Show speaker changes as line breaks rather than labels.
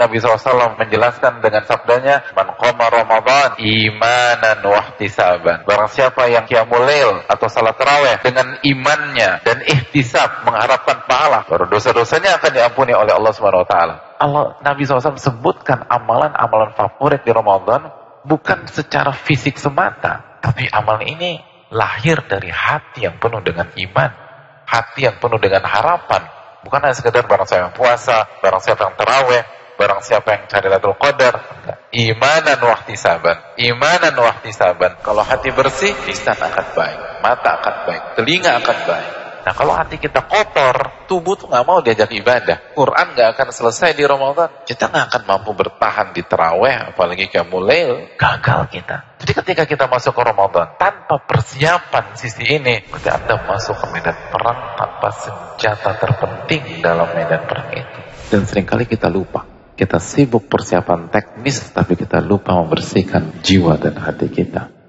Nabi SAW menjelaskan dengan sabdanya, Man qama Ramadan imanan wahtisaban. Barang siapa yang kiamulail atau salat tarawih dengan imannya dan ihtisab mengharapkan pahala, baru dosa-dosanya akan diampuni oleh Allah Subhanahu wa taala. Allah Nabi SAW sebutkan amalan-amalan favorit di Ramadan bukan secara fisik semata, tapi amalan ini lahir dari hati yang penuh dengan iman, hati yang penuh dengan harapan. Bukan hanya sekedar barang siapa yang puasa, barang siapa yang terawih, Barang siapa yang cari Lailatul Qadar, imanan wahtisaban. Imanan wahtisaban. Kalau hati bersih, lisan akan baik, mata akan baik, telinga akan baik. Nah kalau hati kita kotor, tubuh tuh nggak mau diajak ibadah. Quran nggak akan selesai di Ramadan. Kita nggak akan mampu bertahan di terawih, apalagi kamulail. Gagal kita. Jadi ketika kita masuk ke Ramadan, tanpa persiapan sisi ini, berarti Anda masuk ke medan perang tanpa senjata terpenting dalam medan perang itu. Dan sering kali kita lupa. Kita sibuk persiapan teknis, tapi kita lupa membersihkan jiwa dan hati kita.